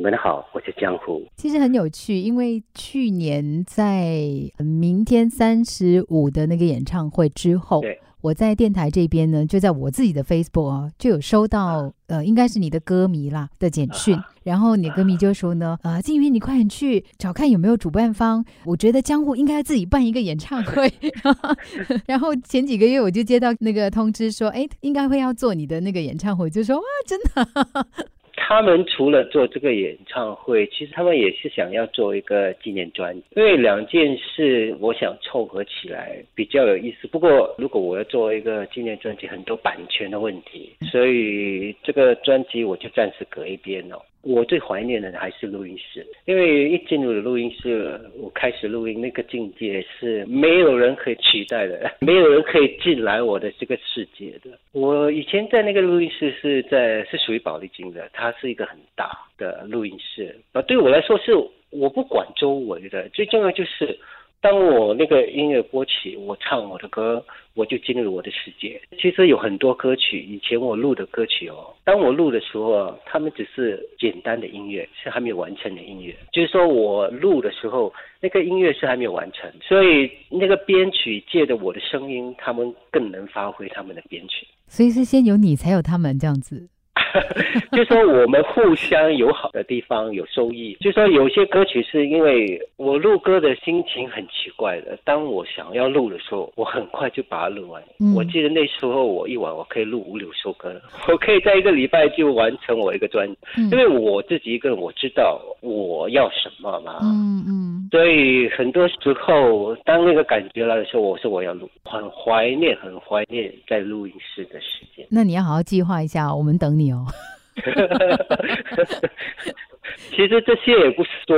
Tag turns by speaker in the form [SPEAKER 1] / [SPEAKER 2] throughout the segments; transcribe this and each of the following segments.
[SPEAKER 1] 你们好，我是江湖。
[SPEAKER 2] 其实很有趣，因为去年在明天三十五的那个演唱会之后，
[SPEAKER 1] 对，
[SPEAKER 2] 我在电台这边呢，就在我自己的 Facebook 啊，就有收到呃，应该是你的歌迷啦的简讯，然后你的歌迷就说呢，啊，静云你快点去找看有没有主办方，我觉得江湖应该自己办一个演唱会。然后前几个月我就接到那个通知说，哎，应该会要做你的那个演唱会，就说哇，真的。
[SPEAKER 1] 他们除了做这个演唱会，其实他们也是想要做一个纪念专辑，因为两件事我想凑合起来比较有意思。不过如果我要做一个纪念专辑，很多版权的问题，所以这个专辑我就暂时搁一边了。我最怀念的还是录音室，因为一进入录音室，我开始录音，那个境界是没有人可以取代的，没有人可以进来我的这个世界的。我以前在那个录音室是在是属于宝丽金的，它是一个很大的录音室啊，对我来说是我不管周围的，最重要就是。当我那个音乐播起，我唱我的歌，我就进入我的世界。其实有很多歌曲，以前我录的歌曲哦，当我录的时候，他们只是简单的音乐，是还没有完成的音乐。就是说我录的时候，那个音乐是还没有完成，所以那个编曲借着我的声音，他们更能发挥他们的编曲。
[SPEAKER 2] 所以是先有你，才有他们这样子。
[SPEAKER 1] 就说我们互相有好的地方，有收益。就说有些歌曲是因为我录歌的心情很奇怪的，当我想要录的时候，我很快就把它录完。我记得那时候我一晚我可以录五六首歌，我可以在一个礼拜就完成我一个专辑，因为我自己一个人我知道我要什么嘛。嗯嗯。所以很多时候当那个感觉来的时候，我说我要录，很怀念，很怀念在录音室的时间。
[SPEAKER 2] 那你要好好计划一下，我们等你哦。
[SPEAKER 1] 其实这些也不是说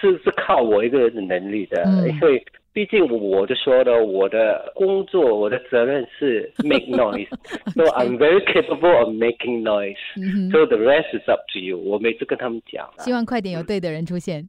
[SPEAKER 1] 是是靠我一个人的能力的，因为毕竟我就说的，我的工作我的责任是 make noise，so I'm very capable of making noise，so the rest is up to you。我每次跟他们讲，
[SPEAKER 2] 希望快点有对的人出现。